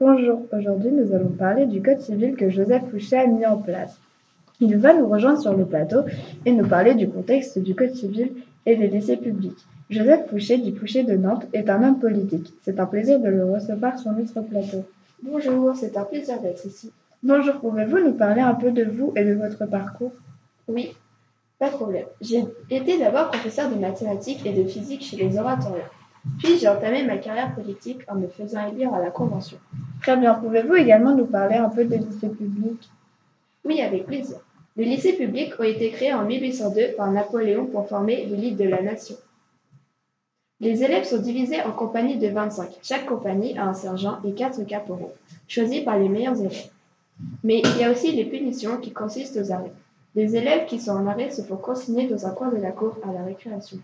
Bonjour, aujourd'hui nous allons parler du Code civil que Joseph Fouché a mis en place. Il va nous rejoindre sur le plateau et nous parler du contexte du Code civil et des lycées publics. Joseph Fouché, du Fouché de Nantes, est un homme politique. C'est un plaisir de le recevoir sur notre plateau. Bonjour, c'est un plaisir d'être ici. Bonjour, pouvez-vous nous parler un peu de vous et de votre parcours? Oui, pas de problème. J'ai été d'abord professeur de mathématiques et de physique chez les oratoriens. Puis j'ai entamé ma carrière politique en me faisant élire à la Convention. Très bien, pouvez-vous également nous parler un peu des lycées publics? Oui, avec plaisir. Les lycées publics ont été créés en 1802 par Napoléon pour former l'élite de la nation. Les élèves sont divisés en compagnies de 25. Chaque compagnie a un sergent et quatre caporaux, choisis par les meilleurs élèves. Mais il y a aussi les punitions qui consistent aux arrêts. Les élèves qui sont en arrêt se font consigner dans un coin de la cour à la récréation.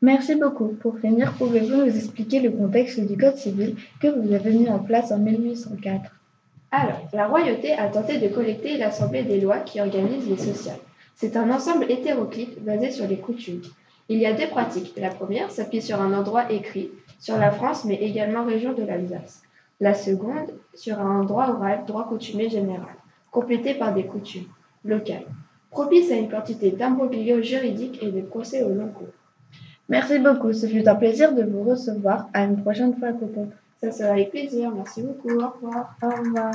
Merci beaucoup. Pour finir, pouvez-vous nous expliquer le contexte du Code civil que vous avez mis en place en 1804 Alors, la royauté a tenté de collecter l'Assemblée des lois qui organise les sociales. C'est un ensemble hétéroclite basé sur les coutumes. Il y a deux pratiques. La première s'appuie sur un endroit écrit, sur la France, mais également région de l'Alsace. La seconde, sur un droit oral, droit coutumier général, complété par des coutumes locales, propice à une quantité d'imbroglio juridiques et de procès au long cours. Merci beaucoup, ce fut un plaisir de vous recevoir. À une prochaine fois peut-être. Ça sera avec plaisir. Merci beaucoup. Au revoir. Au revoir.